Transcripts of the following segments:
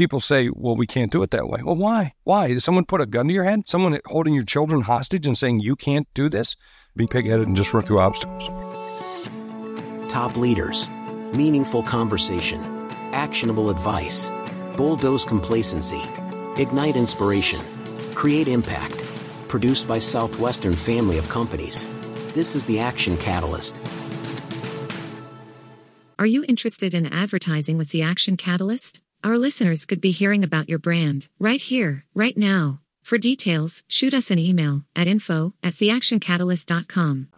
people say, well, we can't do it that way. Well, why? Why? Did someone put a gun to your head? Someone holding your children hostage and saying you can't do this? Be pigheaded and just run through obstacles. Top leaders, meaningful conversation, actionable advice, bulldoze complacency, ignite inspiration, create impact. Produced by Southwestern Family of Companies. This is the Action Catalyst. Are you interested in advertising with the Action Catalyst? Our listeners could be hearing about your brand right here, right now. For details, shoot us an email at info at theactioncatalyst.com.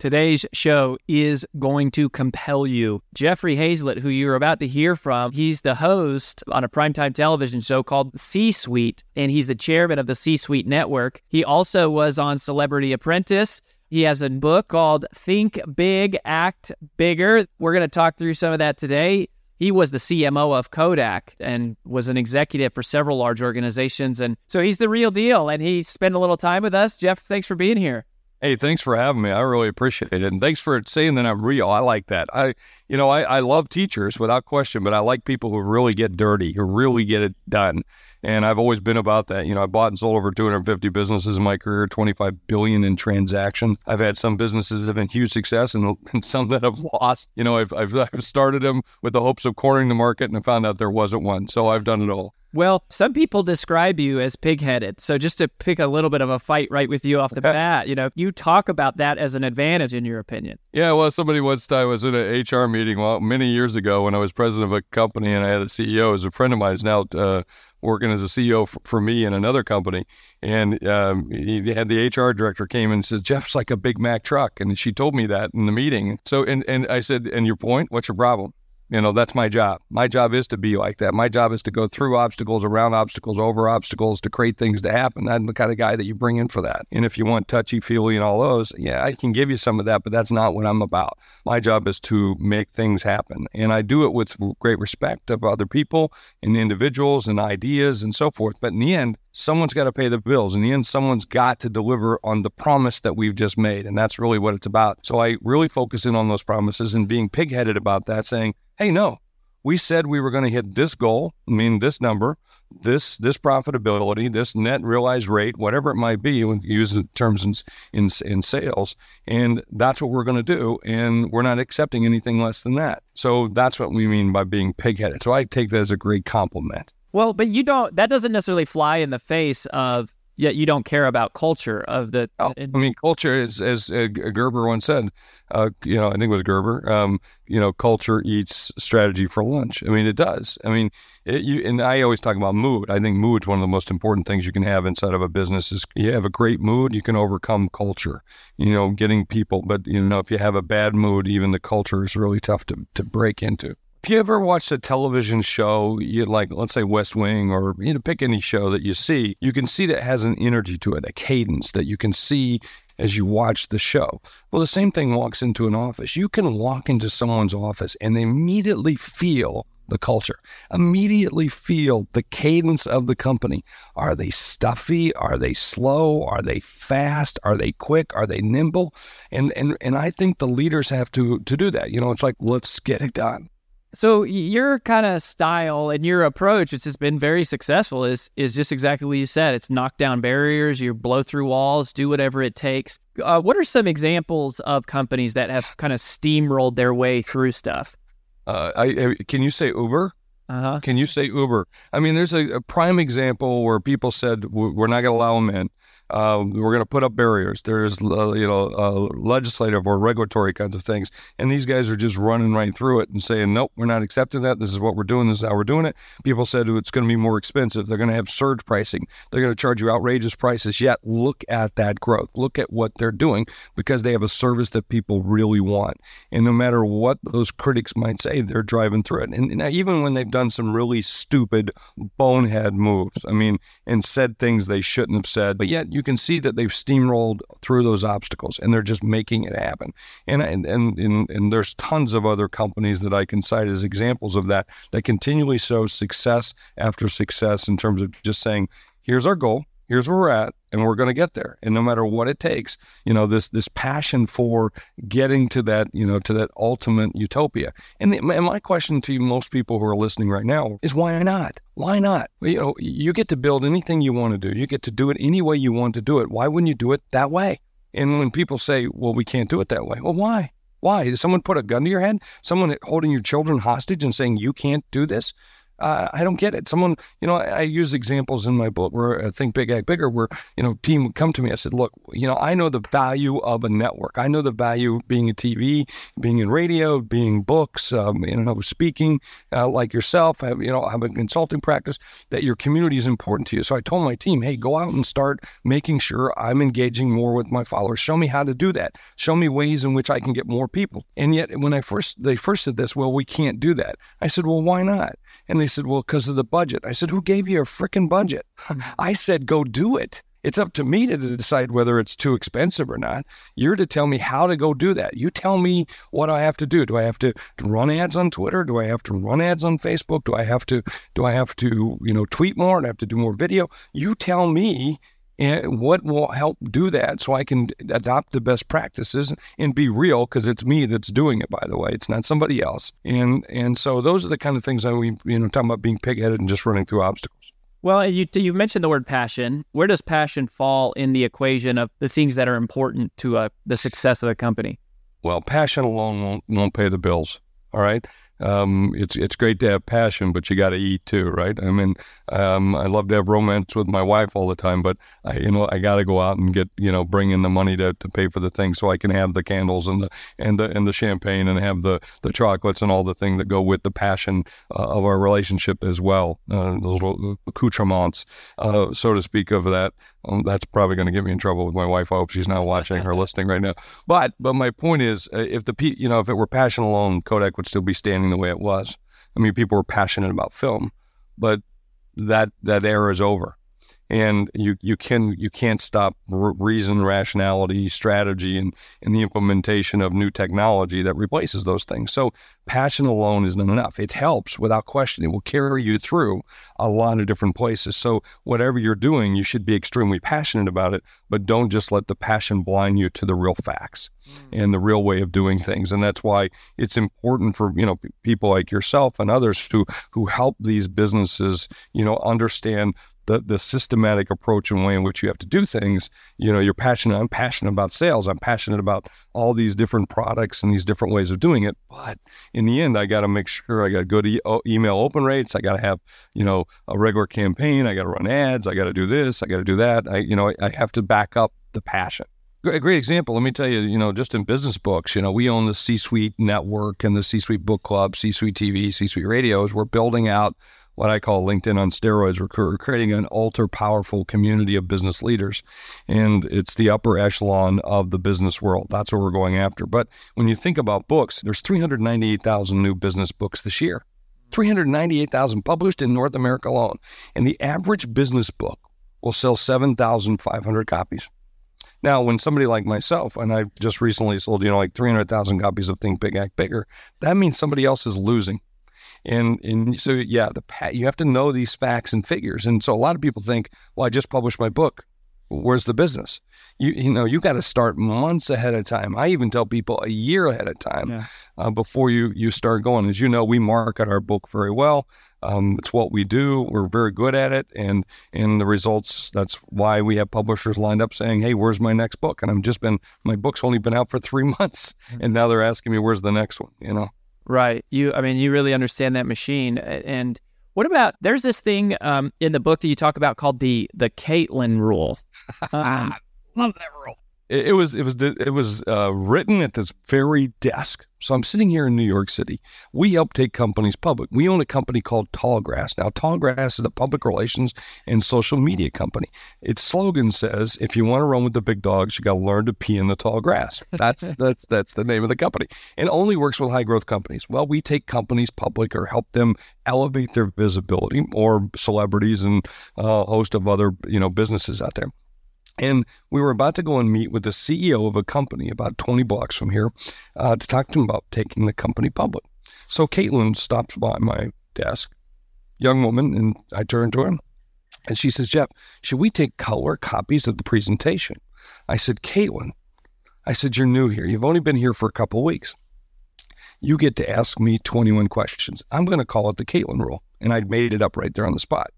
Today's show is going to compel you. Jeffrey Hayzlett, who you're about to hear from, he's the host on a primetime television show called C Suite, and he's the chairman of the C Suite Network. He also was on Celebrity Apprentice. He has a book called Think Big, Act Bigger. We're going to talk through some of that today. He was the CMO of Kodak and was an executive for several large organizations. And so he's the real deal. And he spent a little time with us. Jeff, thanks for being here. Hey, thanks for having me. I really appreciate it. And thanks for saying that I'm real. I like that. I, you know, I, I love teachers without question, but I like people who really get dirty, who really get it done. And I've always been about that. You know, I bought and sold over 250 businesses in my career, 25 billion in transaction. I've had some businesses that have been huge success and, and some that have lost. You know, I've, I've, I've started them with the hopes of cornering the market and I found out there wasn't one. So I've done it all. Well, some people describe you as pig-headed. So just to pick a little bit of a fight right with you off the bat, you know, you talk about that as an advantage in your opinion. Yeah, well, somebody once I was in an HR meeting well, many years ago when I was president of a company and I had a CEO as a friend of mine is now uh, working as a CEO for, for, me in another company. And um, he had the HR director came and says, Jeff's like a Big Mack truck. And she told me that in the meeting. So, and, and I said, and your point, what's your problem? You know, that's my job. My job is to be like that. My job is to go through obstacles, around obstacles, over obstacles to create things to happen. I'm the kind of guy that you bring in for that. And if you want touchy feely and all those, yeah, I can give you some of that, but that's not what I'm about. My job is to make things happen. And I do it with great respect of other people and individuals and ideas and so forth. But in the end, someone's got to pay the bills. In the end, someone's got to deliver on the promise that we've just made. And that's really what it's about. So I really focus in on those promises and being pigheaded about that, saying, hey, no, we said we were going to hit this goal, I mean, this number, this this profitability, this net realized rate, whatever it might be, when you use the terms in, in, in sales, and that's what we're going to do, and we're not accepting anything less than that. So that's what we mean by being pigheaded. So I take that as a great compliment. Well, but you don't. That doesn't necessarily fly in the face of yet you don't care about culture of the. Oh, I mean, culture is, as uh, Gerber once said. Uh, you know, I think it was Gerber. Um, you know, culture eats strategy for lunch. I mean, it does. I mean, it, you, and I always talk about mood. I think mood is one of the most important things you can have inside of a business. Is you have a great mood, you can overcome culture. You know, getting people. But you know, if you have a bad mood, even the culture is really tough to to break into. If you ever watched a television show, you like, let's say West Wing, or you know, pick any show that you see, you can see that has an energy to it, a cadence that you can see as you watch the show. Well, the same thing walks into an office. You can walk into someone's office and immediately feel the culture, immediately feel the cadence of the company. Are they stuffy? Are they slow? Are they fast? Are they quick? Are they nimble? And and and I think the leaders have to to do that. You know, it's like let's get it done. So your kind of style and your approach, which has been very successful, is is just exactly what you said. It's knock down barriers, you blow through walls, do whatever it takes. Uh, what are some examples of companies that have kind of steamrolled their way through stuff? Uh, I, I, can you say Uber? Uh-huh. Can you say Uber? I mean, there's a, a prime example where people said we're not going to allow them in. Uh, we're going to put up barriers. There's, uh, you know, uh, legislative or regulatory kinds of things. And these guys are just running right through it and saying, nope, we're not accepting that. This is what we're doing. This is how we're doing it. People said it's going to be more expensive. They're going to have surge pricing. They're going to charge you outrageous prices. Yet look at that growth. Look at what they're doing because they have a service that people really want. And no matter what those critics might say, they're driving through it. And, and even when they've done some really stupid, bonehead moves, I mean, and said things they shouldn't have said, but yet you can see that they've steamrolled through those obstacles and they're just making it happen. And and and and, and there's tons of other companies that I can cite as examples of that that continually show success after success in terms of just saying, here's our goal. Here's where we're at, and we're going to get there. And no matter what it takes, you know, this this passion for getting to that, you know, to that ultimate utopia. And, the, and my question to most people who are listening right now is why not? Why not? You know, you get to build anything you want to do. You get to do it any way you want to do it. Why wouldn't you do it that way? And when people say, "Well, we can't do it that way," well, why? Why? Did someone put a gun to your head? Someone holding your children hostage and saying you can't do this? Uh, I don't get it. Someone, you know, I, use examples in my book where I Think Big, Act Bigger, where, you know, team would come to me. I said, look, you know, I know the value of a network. I know the value of being a TV, being in radio, being books, um, you know, speaking uh, like yourself, have, you know, have a consulting practice, that your community is important to you. So I told my team, hey, go out and start making sure I'm engaging more with my followers. Show me how to do that. Show me ways in which I can get more people. And yet when I first, they first said this, well, we can't do that. I said, well, why not? And they said, well, because of the budget. I said, who gave you a freaking budget? Hmm. I said, go do it. It's up to me to decide whether it's too expensive or not. You're to tell me how to go do that. You tell me what I have to do. Do I have to run ads on Twitter? Do I have to run ads on Facebook? Do I have to do I have to, you know, tweet more? Do I have to do more video? You tell me and what will help do that so I can adopt the best practices and be real? Because it's me that's doing it by the way. It's not somebody else. And and so those are the kind of things that we you know talking about being pig-headed and just running through obstacles. Well you you mentioned the word passion. Where does passion fall in the equation of the things that are important to uh, the success of the company? Well passion alone won't won't pay the bills. All right um, it's it's great to have passion, but you got to eat too, right? I mean, um, I love to have romance with my wife all the time, but I, you know, I got to go out and get, you know, bring in the money to, to pay for the things so I can have the candles and the and the and the champagne and have the the chocolates and all the things that go with the passion uh, of our relationship as well. Uh, those little accoutrements, uh, so to speak, of that. Um, that's probably going to get me in trouble with my wife. I hope she's not watching or listening right now. But but my point is, uh, if the you know if it were passion alone, Kodak would still be standing the way it was. I mean, people were passionate about film, but that that era is over and you you can you can't stop reason, rationality, strategy, and and the implementation of new technology that replaces those things. So passion alone isn't enough. It helps without question. It will carry you through a lot of different places. So whatever you're doing, you should be extremely passionate about it, but don't just let the passion blind you to the real facts mm. and the real way of doing things. And that's why it's important for you know people like yourself and others who who help these businesses you know understand the the systematic approach and way in which you have to do things. You know, you're passionate. I'm passionate about sales. I'm passionate about all these different products and these different ways of doing it. But in the end, I got to make sure I got good e- oh, email open rates. I got to have you know a regular campaign. I got to run ads. I got to do this. I got to do that. I you know I, I have to back up the passion. A great example. Let me tell you, you know, just in business books, you know, we own the C Suite network and the C Suite book club, C Suite TV, C Suite radios. We're building out what I call LinkedIn on steroids. We're creating an ultra powerful community of business leaders, and it's the upper echelon of the business world. That's what we're going after. But when you think about books, there's 398,000 new business books this year. 398,000 published in North America alone. And the average business book will sell 7,500 copies. Now, when somebody like myself, and I just recently sold, you know, like 300,000 copies of Think Big, Act Bigger, that means somebody else is losing. And and so yeah, the you have to know these facts and figures. And so a lot of people think, well, I just published my book. Where's the business? You you know you got to start months ahead of time. I even tell people a year ahead of time yeah. uh, before you you start going. As you know, we market our book very well. Um, it's what we do. We're very good at it, and and the results. That's why we have publishers lined up saying, "Hey, where's my next book?" And I've just been my book's only been out for three months, mm-hmm. and now they're asking me, "Where's the next one?" You know. Right. You, I mean, you really understand that machine. And what about? There's this thing um, in the book that you talk about called the the Caitlin rule. Um, Love that rule. It, it was it was it was uh, written at this very desk. So I'm sitting here in New York City. We help take companies public. We own a company called Tallgrass. Now, Tallgrass is a public relations and social media company. Its slogan says, "If you want to run with the big dogs, you got to learn to pee in the tall grass." That's that's that's the name of the company, and only works with high growth companies. Well, we take companies public or help them elevate their visibility, or celebrities and a host of other you know businesses out there. And we were about to go and meet with the CEO of a company about 20 blocks from here uh, to talk to him about taking the company public. So Caitlin stops by my desk, young woman, and I turn to her. And she says, Jeff, should we take color copies of the presentation? I said, Caitlin, I said, you're new here. You've only been here for a couple weeks. You get to ask me 21 questions. I'm going to call it the Caitlin rule. And I made it up right there on the spot.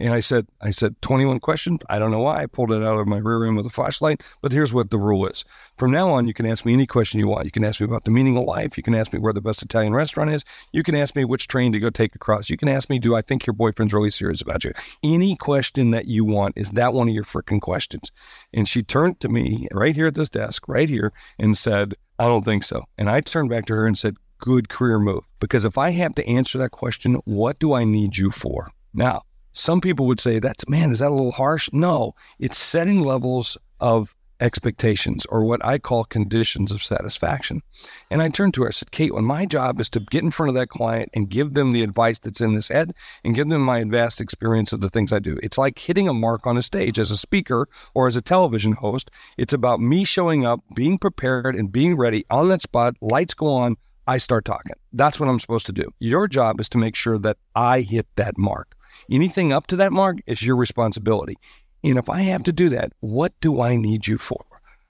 And I said, I said, 21 questions. I don't know why I pulled it out of my rear end with a flashlight, but here's what the rule is. From now on, you can ask me any question you want. You can ask me about the meaning of life. You can ask me where the best Italian restaurant is. You can ask me which train to go take across. You can ask me, do I think your boyfriend's really serious about you? Any question that you want, is that one of your freaking questions? And she turned to me right here at this desk, right here, and said, I don't think so. And I turned back to her and said, good career move. Because if I have to answer that question, what do I need you for? Now, some people would say that's, man, is that a little harsh? No, it's setting levels of expectations or what I call conditions of satisfaction. And I turned to her, I said, Kate, when my job is to get in front of that client and give them the advice that's in this head and give them my vast experience of the things I do. It's like hitting a mark on a stage as a speaker or as a television host. It's about me showing up, being prepared and being ready on that spot, lights go on. I start talking. That's what I'm supposed to do. Your job is to make sure that I hit that mark. Anything up to that mark is your responsibility. And if I have to do that, what do I need you for?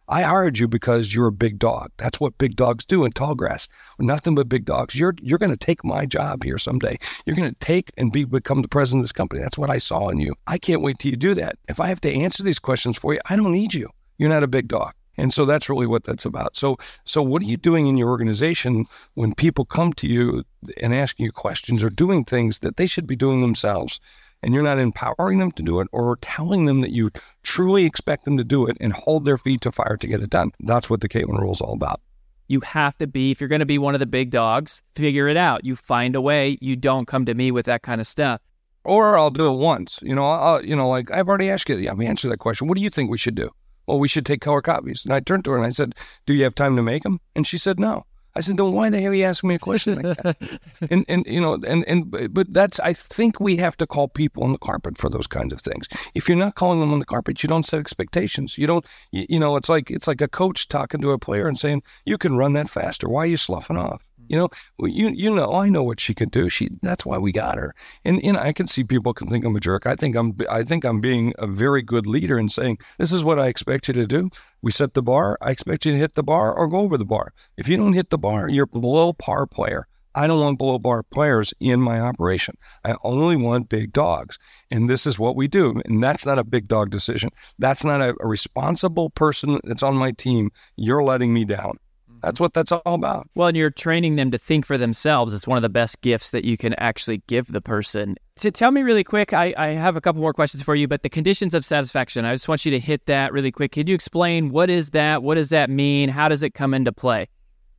I hired you because you're a big dog. That's what big dogs do in tall grass. Nothing but big dogs. You're you're going to take my job here someday. You're going to take and be become the president of this company. That's what I saw in you. I can't wait till you do that. If I have to answer these questions for you, I don't need you. You're not a big dog. And so that's really what that's about. So so what are you doing in your organization when people come to you and asking you questions or doing things that they should be doing themselves? And you're not empowering them to do it or telling them that you truly expect them to do it and hold their feet to fire to get it done. That's what the Caitlin rule is all about. You have to be, if you're going to be one of the big dogs, figure it out. You find a way. You don't come to me with that kind of stuff. Or I'll do it once. You know, I'll, you know, like I've already asked you. Yeah, me answer that question. What do you think we should do? Well, we should take color copies. And I turned to her and I said, do you have time to make them? And she said, no. I said, then why the hell are you asking me a question like that? and, and, you know, and, and, but that's, I think we have to call people on the carpet for those kinds of things. If you're not calling them on the carpet, you don't set expectations. You don't, you, you know, it's like, it's like a coach talking to a player and saying, you can run that faster. Why are you sloughing off? You know, you you know, I know what she could do. She that's why we got her. And and I can see people can think I'm a jerk. I think I'm I think I'm being a very good leader and saying this is what I expect you to do. We set the bar. I expect you to hit the bar or go over the bar. If you don't hit the bar, you're below par player. I don't want below bar players in my operation. I only want big dogs. And this is what we do. And that's not a big dog decision. That's not a, a responsible person that's on my team. You're letting me down. That's what that's all about. Well, and you're training them to think for themselves. It's one of the best gifts that you can actually give the person. To tell me really quick, I, I have a couple more questions for you, but the conditions of satisfaction, I just want you to hit that really quick. Can you explain what is that? What does that mean? How does it come into play?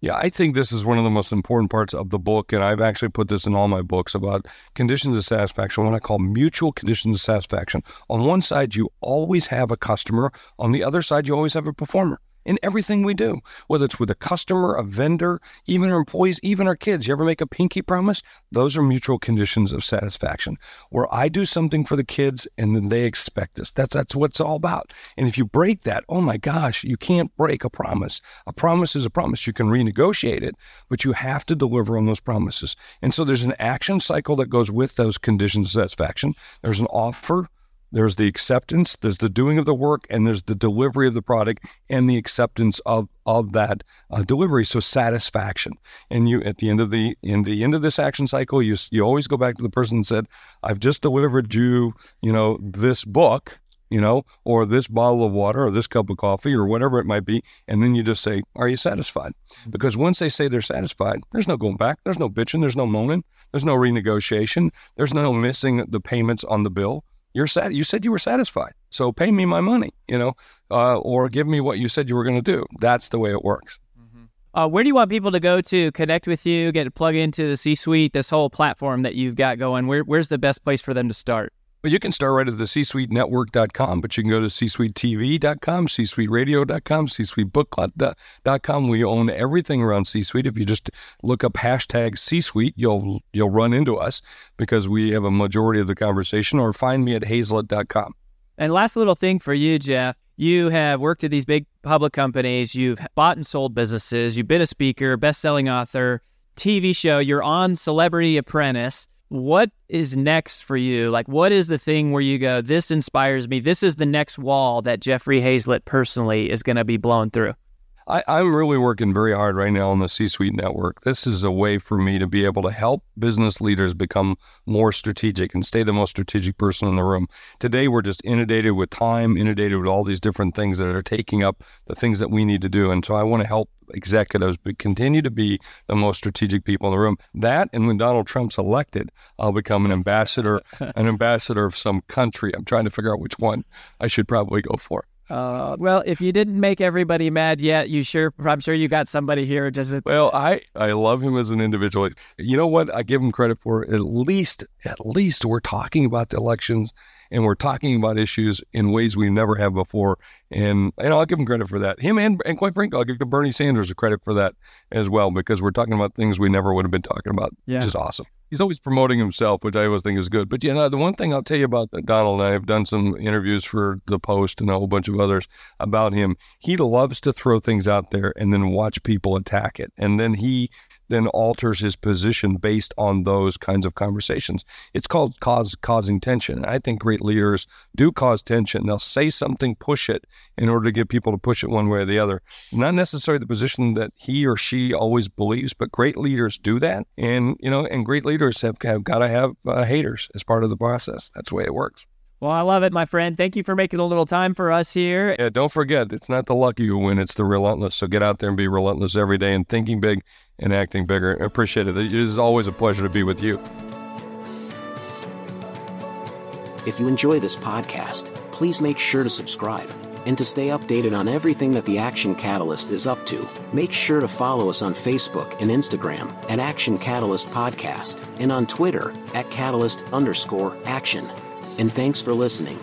Yeah, I think this is one of the most important parts of the book, and I've actually put this in all my books about conditions of satisfaction, what I call mutual conditions of satisfaction. On one side, you always have a customer. On the other side, you always have a performer in everything we do, whether it's with a customer, a vendor, even our employees, even our kids. You ever make a pinky promise? Those are mutual conditions of satisfaction where I do something for the kids and then they expect us. That's that's what it's all about. And if you break that, oh my gosh, you can't break a promise. A promise is a promise. You can renegotiate it, but you have to deliver on those promises. And so there's an action cycle that goes with those conditions of satisfaction. There's an offer there's the acceptance, there's the doing of the work, and there's the delivery of the product and the acceptance of of that uh, delivery. So satisfaction. And you at the end of the in the end of this action cycle, you you always go back to the person and said, "I've just delivered you, you know, this book." You know, or this bottle of water, or this cup of coffee, or whatever it might be, and then you just say, "Are you satisfied?" Because once they say they're satisfied, there's no going back, there's no bitching, there's no moaning, there's no renegotiation, there's no missing the payments on the bill you're sat. You said you were satisfied, so pay me my money, you know, uh, or give me what you said you were going to do. That's the way it works. Mm-hmm. Uh, where do you want people to go to connect with you, get to plug into the C-suite, this whole platform that you've got going? Where, where's the best place for them to start? Well, you can start right at the c-suitenetwork.com, but you can go to c-suitetv.com, c-suiteradio.com, c-suitebookclub.com. We own everything around C-suite. If you just look up hashtag C-suite, you'll you'll run into us because we have a majority of the conversation. Or find me at hayzlett.com. And last little thing for you, Jeff. You have worked at these big public companies. You've bought and sold businesses. You've been a speaker, best-selling author, TV show. You're on Celebrity Apprentice What is next for you? Like, what is the thing where you go, this inspires me? This is the next wall that Jeffrey Hayzlett personally is going to be blown through? I, am really working very hard right now on the C suite network. This is a way for me to be able to help business leaders become more strategic and stay the most strategic person in the room. Today, we're just inundated with time, inundated with all these different things that are taking up the things that we need to do. And so I want to help executives but continue to be the most strategic people in the room. That and when Donald Trump's elected, I'll become an ambassador, an ambassador of some country. I'm trying to figure out which one I should probably go for. Uh, well, if you didn't make everybody mad yet, you sure I'm sure you got somebody here just Well, I I love him as an individual. You know what? I give him credit for at least at least we're talking about the elections and we're talking about issues in ways we never have before. And and I'll give him credit for that. Him and and quite frankly, I'll give Bernie Sanders a credit for that as well because we're talking about things we never would have been talking about. Yeah. Is awesome he's always promoting himself, which I always think is good. But you know, the one thing I'll tell you about Donald, and I have done some interviews for the Post and a whole bunch of others about him. He loves to throw things out there and then watch people attack it, and then he then alters his position based on those kinds of conversations. It's called cause causing tension. I think great leaders do cause tension. They'll say something, push it in order to get people to push it one way or the other. Not necessarily the position that he or she always believes, but great leaders do that. And you know, and great leaders have, have got to have uh, haters as part of the process. That's the way it works. Well, I love it, my friend. Thank you for making a little time for us here. Yeah, don't forget, it's not the lucky who win, it's the relentless. So get out there and be relentless every day and thinking big and acting bigger. I appreciate it. It is always a pleasure to be with you. If you enjoy this podcast, please make sure to subscribe. And to stay updated on everything that the Action Catalyst is up to, make sure to follow us on Facebook and Instagram at Action Catalyst Podcast and on Twitter at Catalyst underscore action. And thanks for listening.